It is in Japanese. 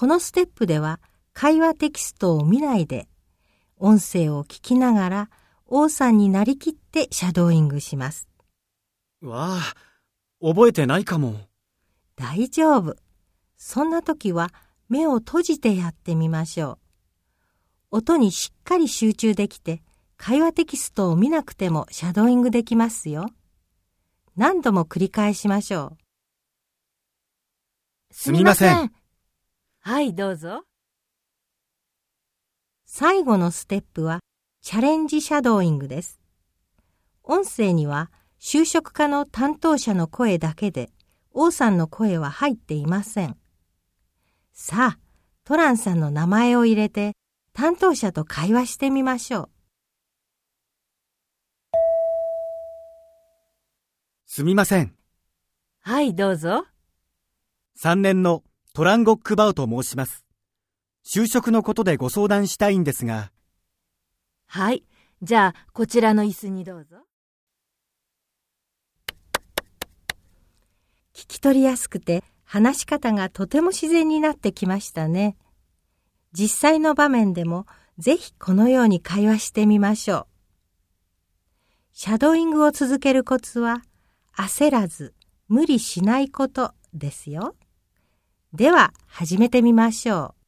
このステップでは会話テキストを見ないで音声を聞きながら王さんになりきってシャドーイングします。わあ、覚えてないかも。大丈夫。そんな時は目を閉じてやってみましょう。音にしっかり集中できて会話テキストを見なくてもシャドーイングできますよ。何度も繰り返しましょう。すみません。はい、どうぞ。最後のステップはチャレンジシャドーイングです。音声には就職課の担当者の声だけで王さんの声は入っていません。さあ、トランさんの名前を入れて担当者と会話してみましょう。すみません。はい、どうぞ。3年のトランゴックバウと申します。就職のことでご相談したいんですが。はい。じゃあ、こちらの椅子にどうぞ。聞き取りやすくて話し方がとても自然になってきましたね。実際の場面でもぜひこのように会話してみましょう。シャドーイングを続けるコツは焦らず無理しないことですよ。では始めてみましょう。